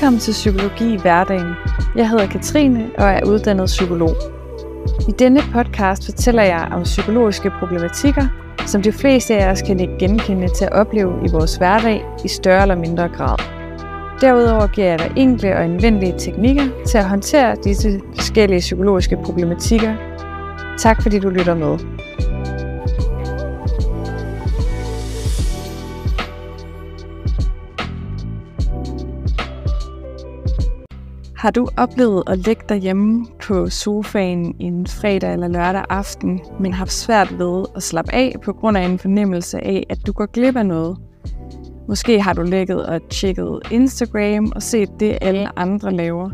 Velkommen til Psykologi i hverdagen. Jeg hedder Katrine og er uddannet psykolog. I denne podcast fortæller jeg om psykologiske problematikker, som de fleste af os kan ikke genkende til at opleve i vores hverdag i større eller mindre grad. Derudover giver jeg dig enkle og anvendelige teknikker til at håndtere disse forskellige psykologiske problematikker. Tak fordi du lytter med. Har du oplevet at ligge derhjemme på sofaen en fredag eller lørdag aften, men haft svært ved at slappe af på grund af en fornemmelse af, at du går glip af noget? Måske har du ligget og tjekket Instagram og set det, alle andre laver,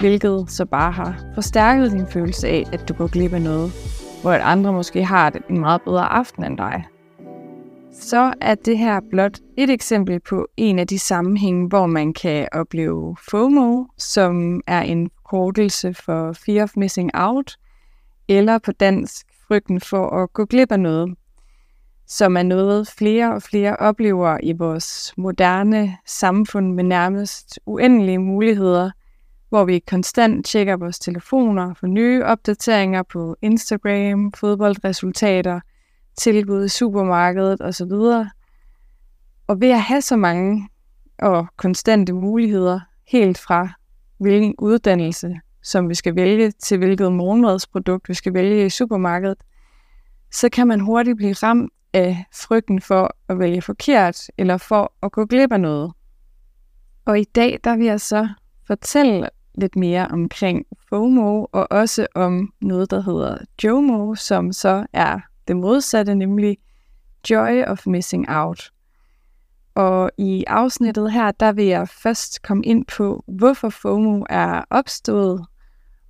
hvilket så bare har forstærket din følelse af, at du går glip af noget, hvor at andre måske har en meget bedre aften end dig så er det her blot et eksempel på en af de sammenhænge, hvor man kan opleve FOMO, som er en kortelse for Fear of Missing Out, eller på dansk frygten for at gå glip af noget, som er noget flere og flere oplever i vores moderne samfund med nærmest uendelige muligheder, hvor vi konstant tjekker vores telefoner for nye opdateringer på Instagram, fodboldresultater – tilbud i supermarkedet osv. Og ved at have så mange og konstante muligheder, helt fra hvilken uddannelse, som vi skal vælge, til hvilket morgenmadsprodukt vi skal vælge i supermarkedet, så kan man hurtigt blive ramt af frygten for at vælge forkert, eller for at gå glip af noget. Og i dag, der vil jeg så fortælle lidt mere omkring FOMO, og også om noget, der hedder JOMO, som så er det modsatte, nemlig Joy of Missing Out. Og i afsnittet her, der vil jeg først komme ind på, hvorfor FOMO er opstået,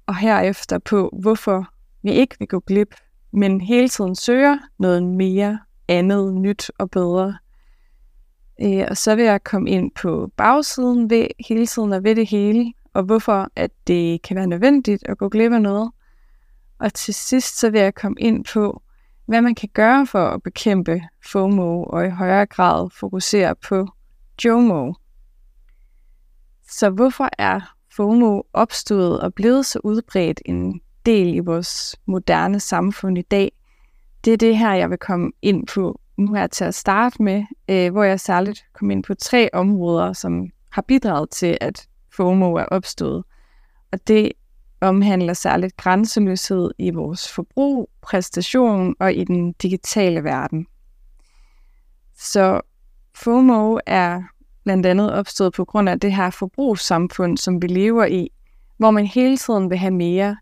og herefter på, hvorfor vi ikke vil gå glip, men hele tiden søger noget mere andet, nyt og bedre. Øh, og så vil jeg komme ind på bagsiden ved hele tiden og ved det hele, og hvorfor at det kan være nødvendigt at gå glip af noget. Og til sidst så vil jeg komme ind på, hvad man kan gøre for at bekæmpe FOMO og i højere grad fokusere på JOMO. Så hvorfor er FOMO opstået og blevet så udbredt en del i vores moderne samfund i dag? Det er det her, jeg vil komme ind på nu her til at starte med, øh, hvor jeg særligt kom ind på tre områder, som har bidraget til, at FOMO er opstået. Og det omhandler særligt grænseløshed i vores forbrug, præstation og i den digitale verden. Så FOMO er blandt andet opstået på grund af det her forbrugssamfund, som vi lever i, hvor man hele tiden vil have mere.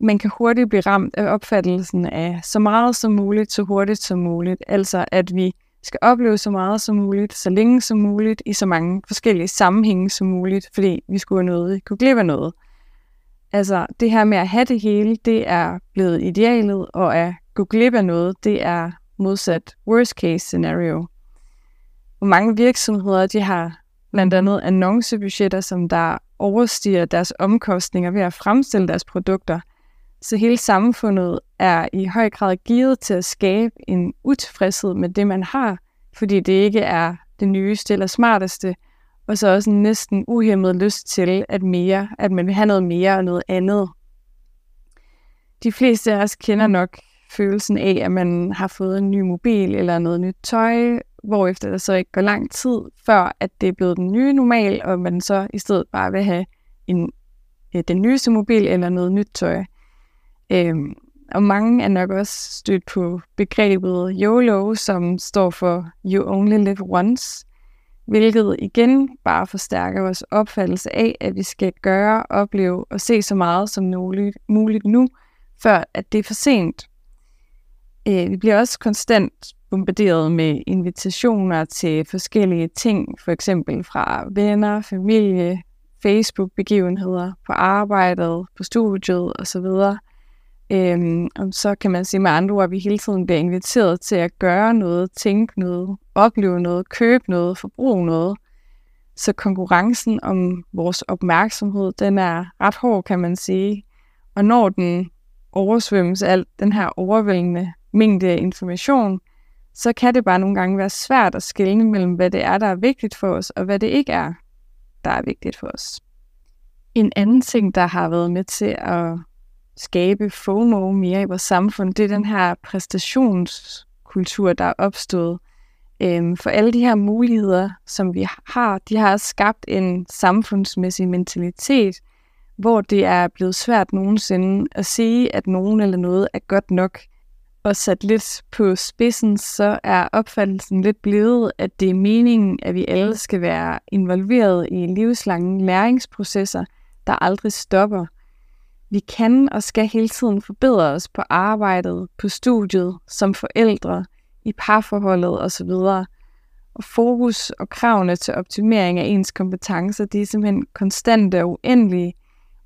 Man kan hurtigt blive ramt af opfattelsen af så meget som muligt, så hurtigt som muligt. Altså at vi skal opleve så meget som muligt, så længe som muligt, i så mange forskellige sammenhænge som muligt, fordi vi skulle have noget, kunne glip af noget. Altså, det her med at have det hele, det er blevet idealet, og at gå glip af noget, det er modsat worst case scenario. Og mange virksomheder, de har blandt andet annoncebudgetter, som der overstiger deres omkostninger ved at fremstille deres produkter. Så hele samfundet er i høj grad givet til at skabe en utilfredshed med det, man har, fordi det ikke er det nyeste eller smarteste, og så også en næsten uhemmet lyst til, at mere, at man vil have noget mere og noget andet. De fleste af os kender nok følelsen af, at man har fået en ny mobil eller noget nyt tøj, hvorefter der så ikke går lang tid, før at det er blevet den nye normal, og man så i stedet bare vil have en, den nyeste mobil eller noget nyt tøj. Øhm, og mange er nok også stødt på begrebet YOLO, som står for You Only Live Once, hvilket igen bare forstærker vores opfattelse af, at vi skal gøre, opleve og se så meget som muligt nu, før at det er for sent. Øh, vi bliver også konstant bombarderet med invitationer til forskellige ting, for eksempel fra venner, familie, Facebook-begivenheder, på arbejdet, på studiet osv., Øhm, og så kan man sige med andre ord, at vi hele tiden bliver inviteret til at gøre noget, tænke noget, opleve noget, købe noget, forbruge noget. Så konkurrencen om vores opmærksomhed, den er ret hård, kan man sige. Og når den oversvømmes af den her overvældende mængde af information, så kan det bare nogle gange være svært at skelne mellem, hvad det er, der er vigtigt for os, og hvad det ikke er. der er vigtigt for os. En anden ting, der har været med til at skabe FOMO mere i vores samfund, det er den her præstationskultur, der er opstået. Øhm, for alle de her muligheder, som vi har, de har skabt en samfundsmæssig mentalitet, hvor det er blevet svært nogensinde at sige, at nogen eller noget er godt nok. Og sat lidt på spidsen, så er opfattelsen lidt blevet, at det er meningen, at vi alle skal være involveret i livslange læringsprocesser, der aldrig stopper. Vi kan og skal hele tiden forbedre os på arbejdet, på studiet, som forældre, i parforholdet osv. Og fokus og kravene til optimering af ens kompetencer, de er simpelthen konstante og uendelige,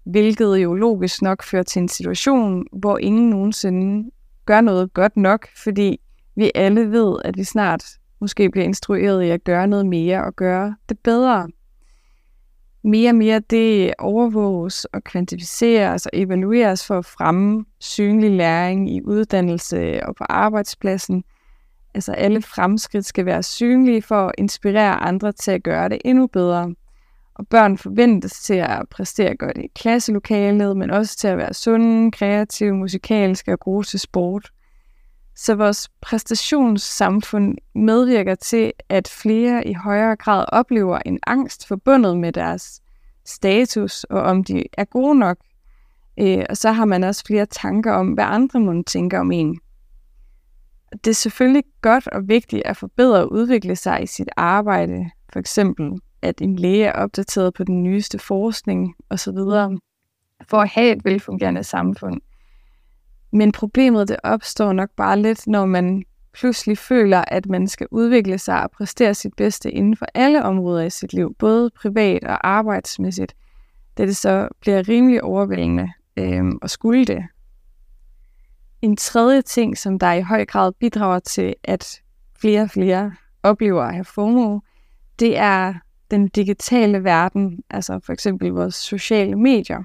hvilket jo logisk nok fører til en situation, hvor ingen nogensinde gør noget godt nok, fordi vi alle ved, at vi snart måske bliver instrueret i at gøre noget mere og gøre det bedre. Mere og mere det overvåges og kvantificeres og evalueres for at fremme synlig læring i uddannelse og på arbejdspladsen. Altså alle fremskridt skal være synlige for at inspirere andre til at gøre det endnu bedre og børn forventes til at præstere godt i klasselokalet, men også til at være sunde, kreative, musikalske og gode til sport. Så vores præstationssamfund medvirker til, at flere i højere grad oplever en angst forbundet med deres status, og om de er gode nok. Øh, og så har man også flere tanker om, hvad andre må tænke om en. Det er selvfølgelig godt og vigtigt at forbedre og udvikle sig i sit arbejde, for eksempel at en læge er opdateret på den nyeste forskning osv., for at have et velfungerende samfund. Men problemet det opstår nok bare lidt, når man pludselig føler, at man skal udvikle sig og præstere sit bedste inden for alle områder i sit liv, både privat og arbejdsmæssigt, da det så bliver rimelig overvældende øh, at skulle det. En tredje ting, som der i høj grad bidrager til, at flere og flere oplever at have FOMO, det er den digitale verden, altså for eksempel vores sociale medier.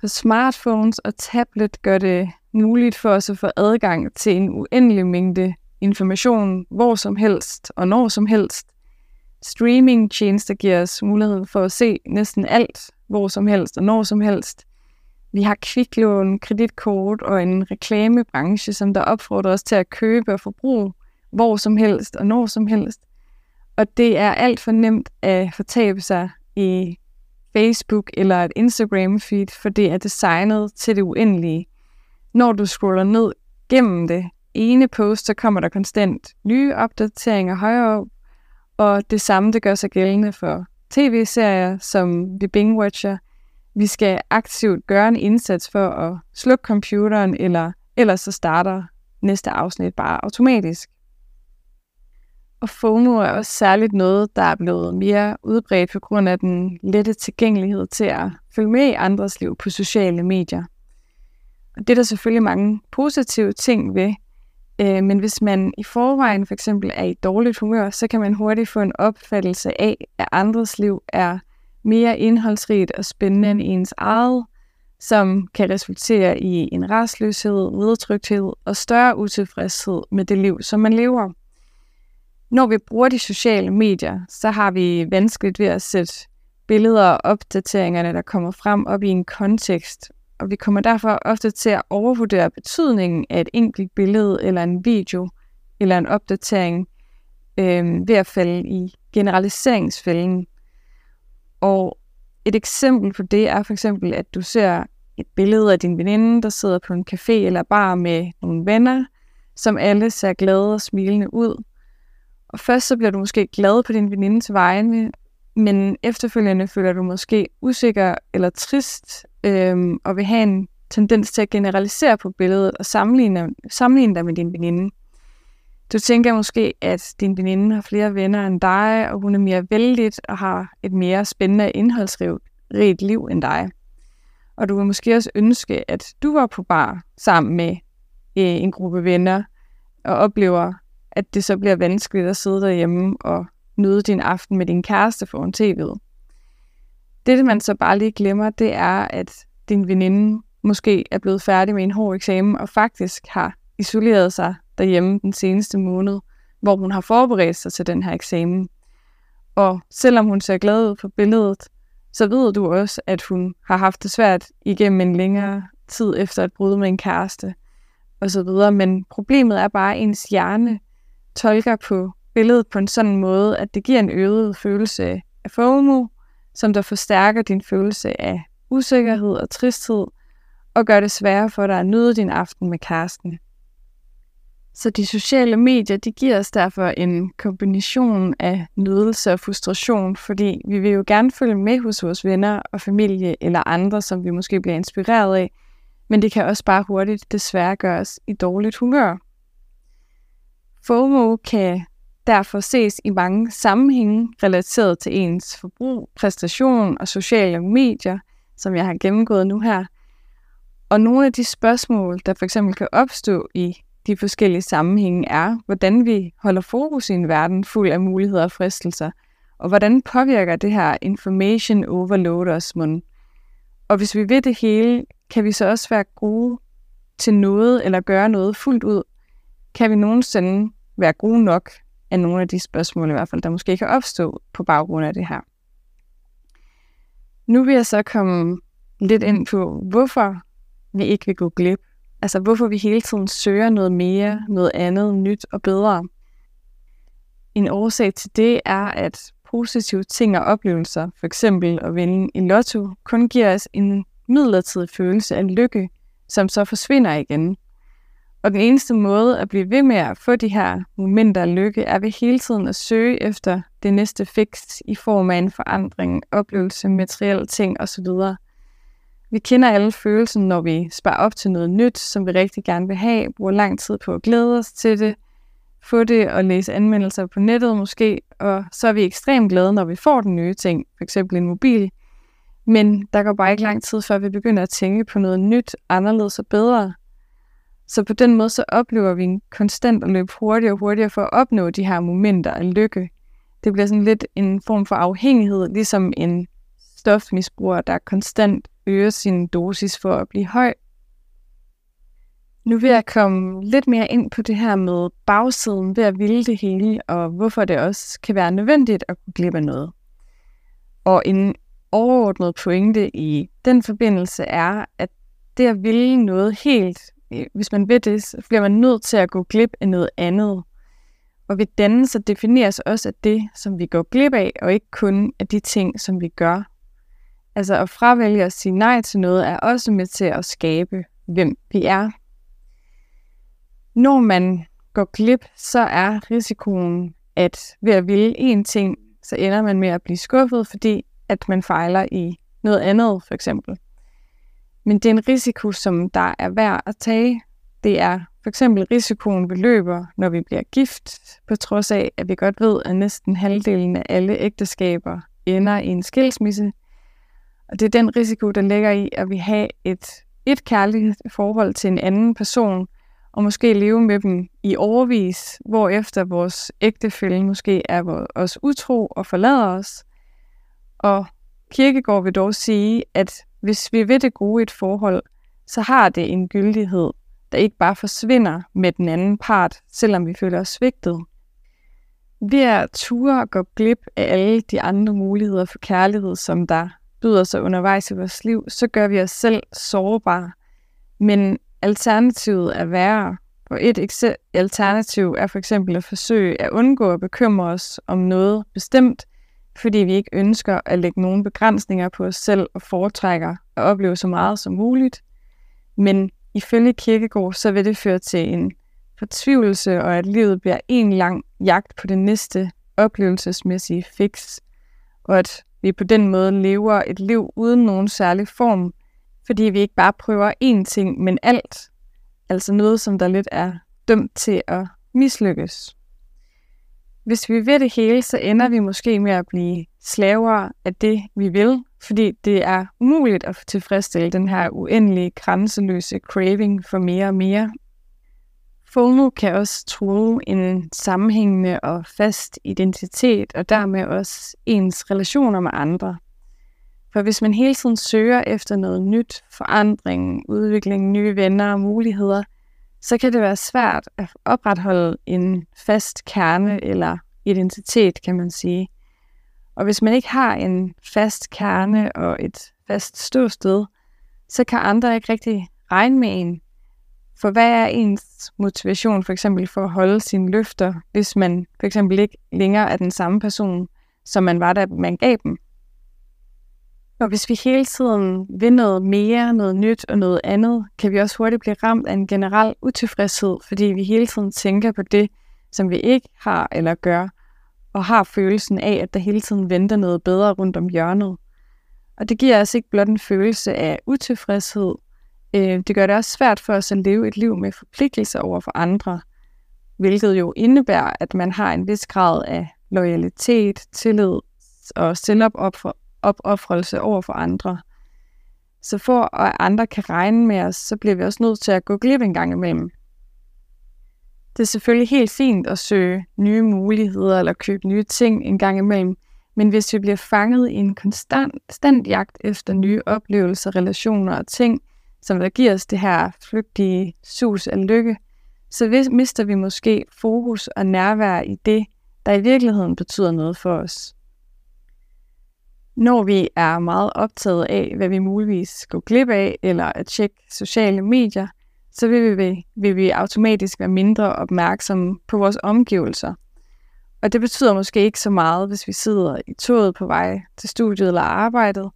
For smartphones og tablet gør det muligt for os at få adgang til en uendelig mængde information, hvor som helst og når som helst. Streaming-tjenester giver os mulighed for at se næsten alt, hvor som helst og når som helst. Vi har kviklån, kreditkort og en reklamebranche, som der opfordrer os til at købe og forbruge hvor som helst og når som helst. Og det er alt for nemt at fortabe sig i Facebook eller et Instagram-feed, for det er designet til det uendelige. Når du scroller ned gennem det ene post, så kommer der konstant nye opdateringer højere op, og det samme det gør sig gældende for tv-serier, som vi binge-watcher. Vi skal aktivt gøre en indsats for at slukke computeren, eller ellers så starter næste afsnit bare automatisk. Og FOMO er også særligt noget, der er blevet mere udbredt på grund af den lette tilgængelighed til at følge med i andres liv på sociale medier. Og det er der selvfølgelig mange positive ting ved, øh, men hvis man i forvejen for eksempel er i dårligt humør, så kan man hurtigt få en opfattelse af, at andres liv er mere indholdsrigt og spændende end ens eget, som kan resultere i en restløshed, nedtrykthed og større utilfredshed med det liv, som man lever. Når vi bruger de sociale medier, så har vi vanskeligt ved at sætte billeder og opdateringerne, der kommer frem op i en kontekst, og vi kommer derfor ofte til at overvurdere betydningen af et enkelt billede eller en video eller en opdatering øh, ved at falde i generaliseringsfælden. Og et eksempel på det er for eksempel, at du ser et billede af din veninde, der sidder på en café eller bar med nogle venner, som alle ser glade og smilende ud. Og først så bliver du måske glad på din venindes vegne, men efterfølgende føler du måske usikker eller trist, øhm, og vil have en tendens til at generalisere på billedet og sammenligne, sammenligne dig med din veninde. Du tænker måske, at din veninde har flere venner end dig, og hun er mere vældig og har et mere spændende indholdsrigt liv end dig. Og du vil måske også ønske, at du var på bar sammen med øh, en gruppe venner, og oplever at det så bliver vanskeligt at sidde derhjemme og nyde din aften med din kæreste foran tv'et. Det, man så bare lige glemmer, det er, at din veninde måske er blevet færdig med en hård eksamen og faktisk har isoleret sig derhjemme den seneste måned, hvor hun har forberedt sig til den her eksamen. Og selvom hun ser glad ud på billedet, så ved du også, at hun har haft det svært igennem en længere tid efter at bryde med en kæreste og så videre. Men problemet er bare, at ens hjerne tolker på billedet på en sådan måde, at det giver en øget følelse af FOMO, som der forstærker din følelse af usikkerhed og tristhed, og gør det sværere for dig at nyde din aften med kæresten. Så de sociale medier, de giver os derfor en kombination af nydelse og frustration, fordi vi vil jo gerne følge med hos vores venner og familie eller andre, som vi måske bliver inspireret af, men det kan også bare hurtigt desværre gøre os i dårligt humør. FOMO kan derfor ses i mange sammenhænge relateret til ens forbrug, præstation og sociale medier, som jeg har gennemgået nu her. Og nogle af de spørgsmål, der for eksempel kan opstå i de forskellige sammenhænge, er, hvordan vi holder fokus i en verden fuld af muligheder og fristelser, og hvordan påvirker det her information overload os mund. Og hvis vi ved det hele, kan vi så også være gode til noget eller gøre noget fuldt ud? Kan vi nogensinde være gode nok af nogle af de spørgsmål i hvert fald, der måske kan opstå på baggrund af det her? Nu vil jeg så komme lidt ind på, hvorfor vi ikke vil gå glip. Altså hvorfor vi hele tiden søger noget mere, noget andet, nyt og bedre. En årsag til det er, at positive ting og oplevelser, for eksempel at vinde i lotto, kun giver os en midlertidig følelse af lykke, som så forsvinder igen. Og den eneste måde at blive ved med at få de her momenter af lykke, er ved hele tiden at søge efter det næste fix i form af en forandring, oplevelse, materielle ting osv. Vi kender alle følelsen, når vi sparer op til noget nyt, som vi rigtig gerne vil have, bruger lang tid på at glæde os til det, få det og læse anmeldelser på nettet måske, og så er vi ekstremt glade, når vi får den nye ting, f.eks. en mobil, men der går bare ikke lang tid, før vi begynder at tænke på noget nyt, anderledes og bedre. Så på den måde så oplever vi en konstant at løbe hurtigere og hurtigere for at opnå de her momenter af lykke. Det bliver sådan lidt en form for afhængighed, ligesom en stofmisbruger, der konstant øger sin dosis for at blive høj. Nu vil jeg komme lidt mere ind på det her med bagsiden ved at ville det hele, og hvorfor det også kan være nødvendigt at kunne glippe noget. Og en overordnet pointe i den forbindelse er, at det at ville noget helt, Øh, hvis man ved det, så bliver man nødt til at gå glip af noget andet. Og ved dannelse defineres også af det, som vi går glip af, og ikke kun af de ting, som vi gør. Altså at fravælge at sige nej til noget, er også med til at skabe, hvem vi er. Når man går glip, så er risikoen, at ved at ville en ting, så ender man med at blive skuffet, fordi at man fejler i noget andet, for eksempel. Men det er en risiko, som der er værd at tage. Det er for eksempel risikoen, vi løber, når vi bliver gift, på trods af, at vi godt ved, at næsten halvdelen af alle ægteskaber ender i en skilsmisse. Og det er den risiko, der ligger i, at vi har et, et kærligt forhold til en anden person, og måske leve med dem i overvis, hvor efter vores ægtefælde måske er os utro og forlader os, og Kirkegård vil dog sige, at hvis vi ved det gode i et forhold, så har det en gyldighed, der ikke bare forsvinder med den anden part, selvom vi føler os svigtet. Ved at ture og gå glip af alle de andre muligheder for kærlighed, som der byder sig undervejs i vores liv, så gør vi os selv sårbare. Men alternativet er værre. Og et alternativ er for eksempel at forsøge at undgå at bekymre os om noget bestemt, fordi vi ikke ønsker at lægge nogen begrænsninger på os selv og foretrækker at opleve så meget som muligt. Men ifølge Kirkegaard, så vil det føre til en fortvivlelse, og at livet bliver en lang jagt på det næste oplevelsesmæssige fix, og at vi på den måde lever et liv uden nogen særlig form, fordi vi ikke bare prøver én ting, men alt. Altså noget, som der lidt er dømt til at mislykkes. Hvis vi ved det hele, så ender vi måske med at blive slaver af det, vi vil, fordi det er umuligt at tilfredsstille den her uendelige, grænseløse craving for mere og mere. FOMO kan også true en sammenhængende og fast identitet, og dermed også ens relationer med andre. For hvis man hele tiden søger efter noget nyt, forandring, udvikling, nye venner og muligheder – så kan det være svært at opretholde en fast kerne eller identitet, kan man sige. Og hvis man ikke har en fast kerne og et fast ståsted, så kan andre ikke rigtig regne med en. For hvad er ens motivation for eksempel for at holde sine løfter, hvis man for eksempel ikke længere er den samme person, som man var, da man gav dem? Og hvis vi hele tiden vil noget mere, noget nyt og noget andet, kan vi også hurtigt blive ramt af en generel utilfredshed, fordi vi hele tiden tænker på det, som vi ikke har eller gør, og har følelsen af, at der hele tiden venter noget bedre rundt om hjørnet. Og det giver os ikke blot en følelse af utilfredshed, øh, det gør det også svært for os at leve et liv med forpligtelser over for andre, hvilket jo indebærer, at man har en vis grad af loyalitet, tillid og opoffrelse over for andre. Så for at andre kan regne med os, så bliver vi også nødt til at gå glip en gang imellem. Det er selvfølgelig helt fint at søge nye muligheder eller købe nye ting en gang imellem, men hvis vi bliver fanget i en konstant, konstant jagt efter nye oplevelser, relationer og ting, som der giver os det her flygtige sus af lykke, så mister vi måske fokus og nærvær i det, der i virkeligheden betyder noget for os. Når vi er meget optaget af, hvad vi muligvis går glip af, eller at tjekke sociale medier, så vil vi, vil vi automatisk være mindre opmærksomme på vores omgivelser. Og det betyder måske ikke så meget, hvis vi sidder i toget på vej til studiet eller arbejdet,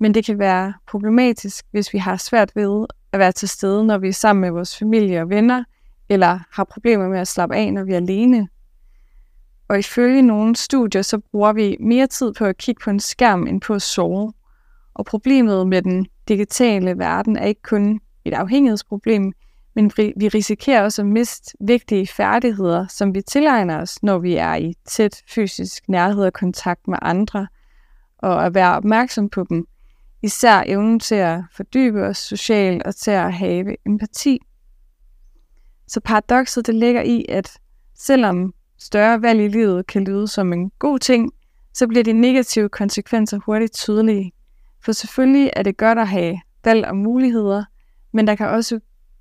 men det kan være problematisk, hvis vi har svært ved at være til stede, når vi er sammen med vores familie og venner, eller har problemer med at slappe af, når vi er alene. Og ifølge nogle studier, så bruger vi mere tid på at kigge på en skærm end på at sove. Og problemet med den digitale verden er ikke kun et afhængighedsproblem, men vi risikerer også at miste vigtige færdigheder, som vi tilegner os, når vi er i tæt fysisk nærhed og kontakt med andre, og at være opmærksom på dem, især evnen til at fordybe os socialt og til at have empati. Så paradokset det ligger i, at selvom større valg i livet kan lyde som en god ting, så bliver de negative konsekvenser hurtigt tydelige. For selvfølgelig er det godt at have valg og muligheder, men der kan også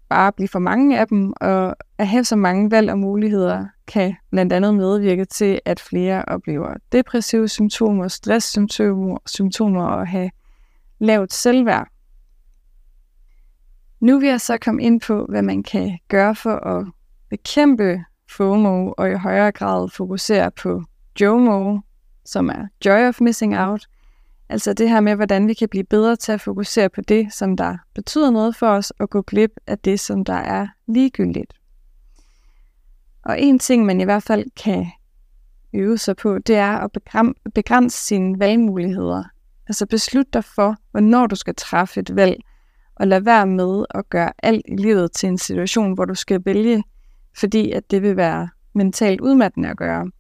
bare blive for mange af dem, og at have så mange valg og muligheder kan blandt andet medvirke til, at flere oplever depressive symptomer, stresssymptomer symptomer og have lavt selvværd. Nu vil jeg så komme ind på, hvad man kan gøre for at bekæmpe FOMO og i højere grad fokusere på JOMO, som er Joy of Missing Out. Altså det her med, hvordan vi kan blive bedre til at fokusere på det, som der betyder noget for os, og gå glip af det, som der er ligegyldigt. Og en ting, man i hvert fald kan øve sig på, det er at begrænse sine valgmuligheder. Altså beslut dig for, hvornår du skal træffe et valg, og lad være med at gøre alt i livet til en situation, hvor du skal vælge, fordi at det vil være mentalt udmattende at gøre.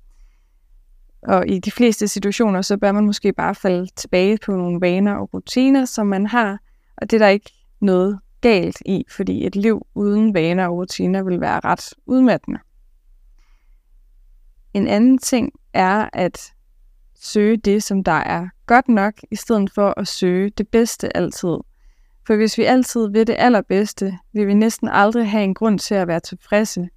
Og i de fleste situationer, så bør man måske bare falde tilbage på nogle vaner og rutiner, som man har, og det er der ikke noget galt i, fordi et liv uden vaner og rutiner vil være ret udmattende. En anden ting er at søge det, som der er godt nok, i stedet for at søge det bedste altid. For hvis vi altid vil det allerbedste, vil vi næsten aldrig have en grund til at være tilfredse.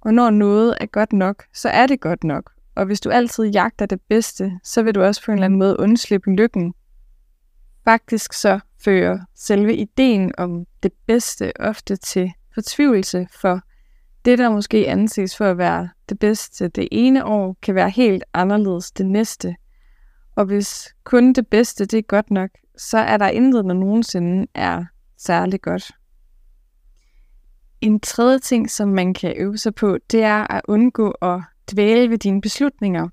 Og når noget er godt nok, så er det godt nok. Og hvis du altid jagter det bedste, så vil du også på en eller anden måde undslippe lykken. Faktisk så fører selve ideen om det bedste ofte til fortvivlelse, for det, der måske anses for at være det bedste det ene år, kan være helt anderledes det næste. Og hvis kun det bedste det er godt nok, så er der intet, der nogensinde er særlig godt. En tredje ting, som man kan øve sig på, det er at undgå at dvæle ved dine beslutninger.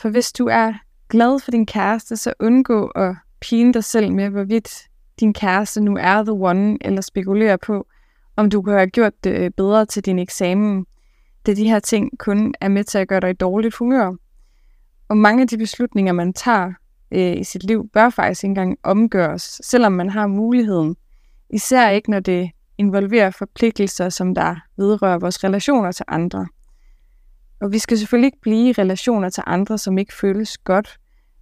For hvis du er glad for din kæreste, så undgå at pine dig selv med, hvorvidt din kæreste nu er the one, eller spekulere på, om du kunne have gjort det øh, bedre til din eksamen. Det de her ting kun er med til at gøre dig i dårligt humør. Og mange af de beslutninger, man tager øh, i sit liv, bør faktisk ikke engang omgøres, selvom man har muligheden. Især ikke, når det involverer forpligtelser, som der vedrører vores relationer til andre. Og vi skal selvfølgelig ikke blive i relationer til andre, som ikke føles godt.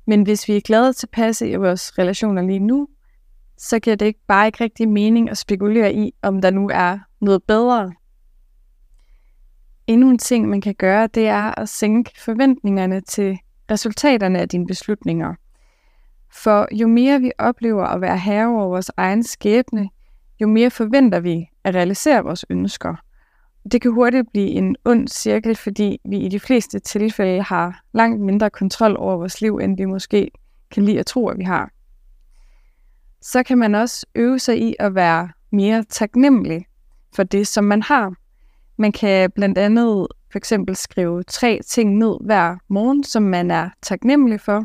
Men hvis vi er glade til passe i vores relationer lige nu, så giver det ikke bare ikke rigtig mening at spekulere i, om der nu er noget bedre. Endnu en ting, man kan gøre, det er at sænke forventningerne til resultaterne af dine beslutninger. For jo mere vi oplever at være herre over vores egen skæbne, jo mere forventer vi at realisere vores ønsker. Det kan hurtigt blive en ond cirkel, fordi vi i de fleste tilfælde har langt mindre kontrol over vores liv, end vi måske kan lide at tro, at vi har. Så kan man også øve sig i at være mere taknemmelig for det, som man har. Man kan blandt andet for eksempel skrive tre ting ned hver morgen, som man er taknemmelig for.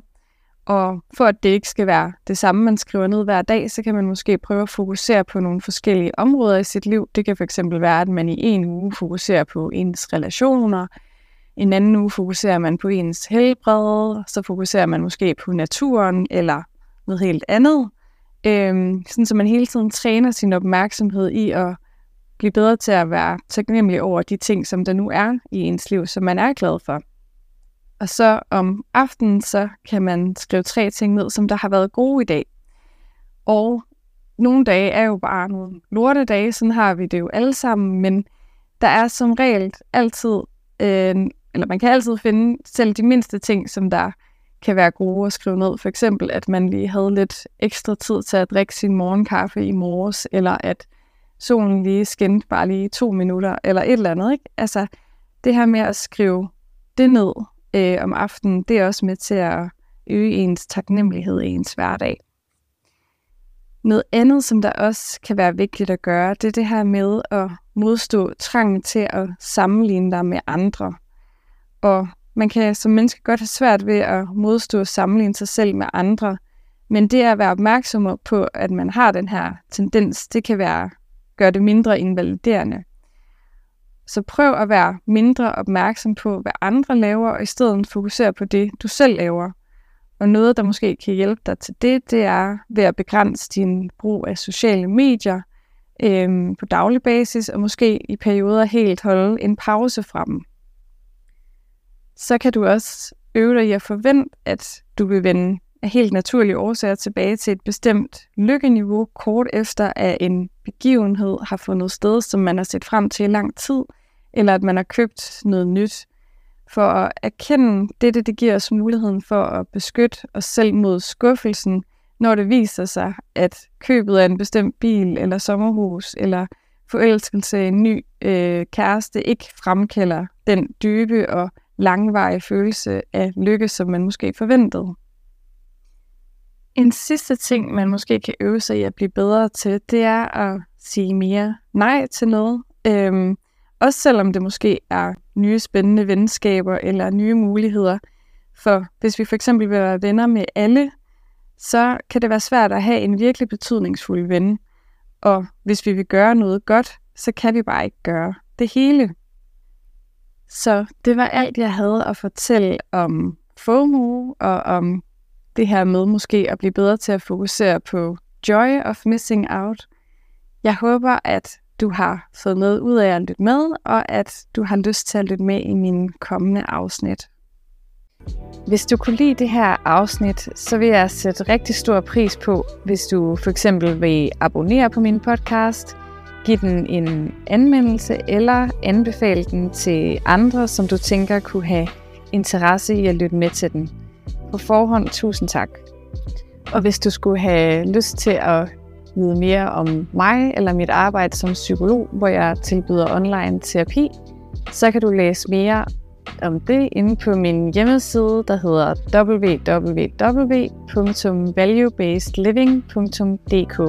Og for at det ikke skal være det samme, man skriver ned hver dag, så kan man måske prøve at fokusere på nogle forskellige områder i sit liv. Det kan for eksempel være, at man i en uge fokuserer på ens relationer, en anden uge fokuserer man på ens helbred, så fokuserer man måske på naturen eller noget helt andet. Øhm, sådan så man hele tiden træner sin opmærksomhed i at blive bedre til at være taknemmelig over de ting, som der nu er i ens liv, som man er glad for. Og så om aftenen, så kan man skrive tre ting ned, som der har været gode i dag. Og nogle dage er jo bare nogle lorte dage, sådan har vi det jo alle sammen, men der er som regel altid, øh, eller man kan altid finde selv de mindste ting, som der kan være gode at skrive ned. For eksempel, at man lige havde lidt ekstra tid til at drikke sin morgenkaffe i morges, eller at solen lige skinnede bare lige to minutter, eller et eller andet. Ikke? Altså, det her med at skrive det ned øh, om aftenen, det er også med til at øge ens taknemmelighed i ens hverdag. Noget andet, som der også kan være vigtigt at gøre, det er det her med at modstå trangen til at sammenligne dig med andre. Og man kan som menneske godt have svært ved at modstå at sammenligne sig selv med andre, men det at være opmærksom på, at man har den her tendens, det kan være gøre det mindre invaliderende. Så prøv at være mindre opmærksom på, hvad andre laver, og i stedet fokusere på det, du selv laver. Og noget, der måske kan hjælpe dig til det, det er ved at begrænse din brug af sociale medier øhm, på daglig basis, og måske i perioder helt holde en pause fra dem. Så kan du også øve dig i at forvente, at du vil vende af helt naturlige årsager tilbage til et bestemt lykkeniveau kort efter, at en begivenhed har fundet sted, som man har set frem til i lang tid, eller at man har købt noget nyt. For at erkende dette, det giver os muligheden for at beskytte os selv mod skuffelsen, når det viser sig, at købet af en bestemt bil eller sommerhus eller forelskelse af en ny øh, kæreste ikke fremkalder den dybe og langvarige følelse af lykke, som man måske forventede. En sidste ting, man måske kan øve sig i at blive bedre til, det er at sige mere nej til noget. Øhm, også selvom det måske er nye spændende venskaber eller nye muligheder. For hvis vi for eksempel vil være venner med alle, så kan det være svært at have en virkelig betydningsfuld ven. Og hvis vi vil gøre noget godt, så kan vi bare ikke gøre det hele. Så det var alt, jeg havde at fortælle om FOMO og om det her med måske at blive bedre til at fokusere på joy of missing out. Jeg håber, at du har fået noget ud af at lytte med, og at du har lyst til at lytte med i mine kommende afsnit. Hvis du kunne lide det her afsnit, så vil jeg sætte rigtig stor pris på, hvis du for eksempel vil abonnere på min podcast, give den en anmeldelse eller anbefale den til andre, som du tænker kunne have interesse i at lytte med til den. På forhånd, tusind tak. Og hvis du skulle have lyst til at vide mere om mig eller mit arbejde som psykolog, hvor jeg tilbyder online terapi, så kan du læse mere om det inde på min hjemmeside, der hedder www.valuebasedliving.dk.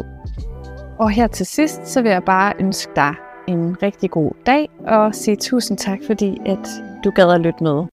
Og her til sidst, så vil jeg bare ønske dig en rigtig god dag, og sige tusind tak, fordi at du gad at lytte med.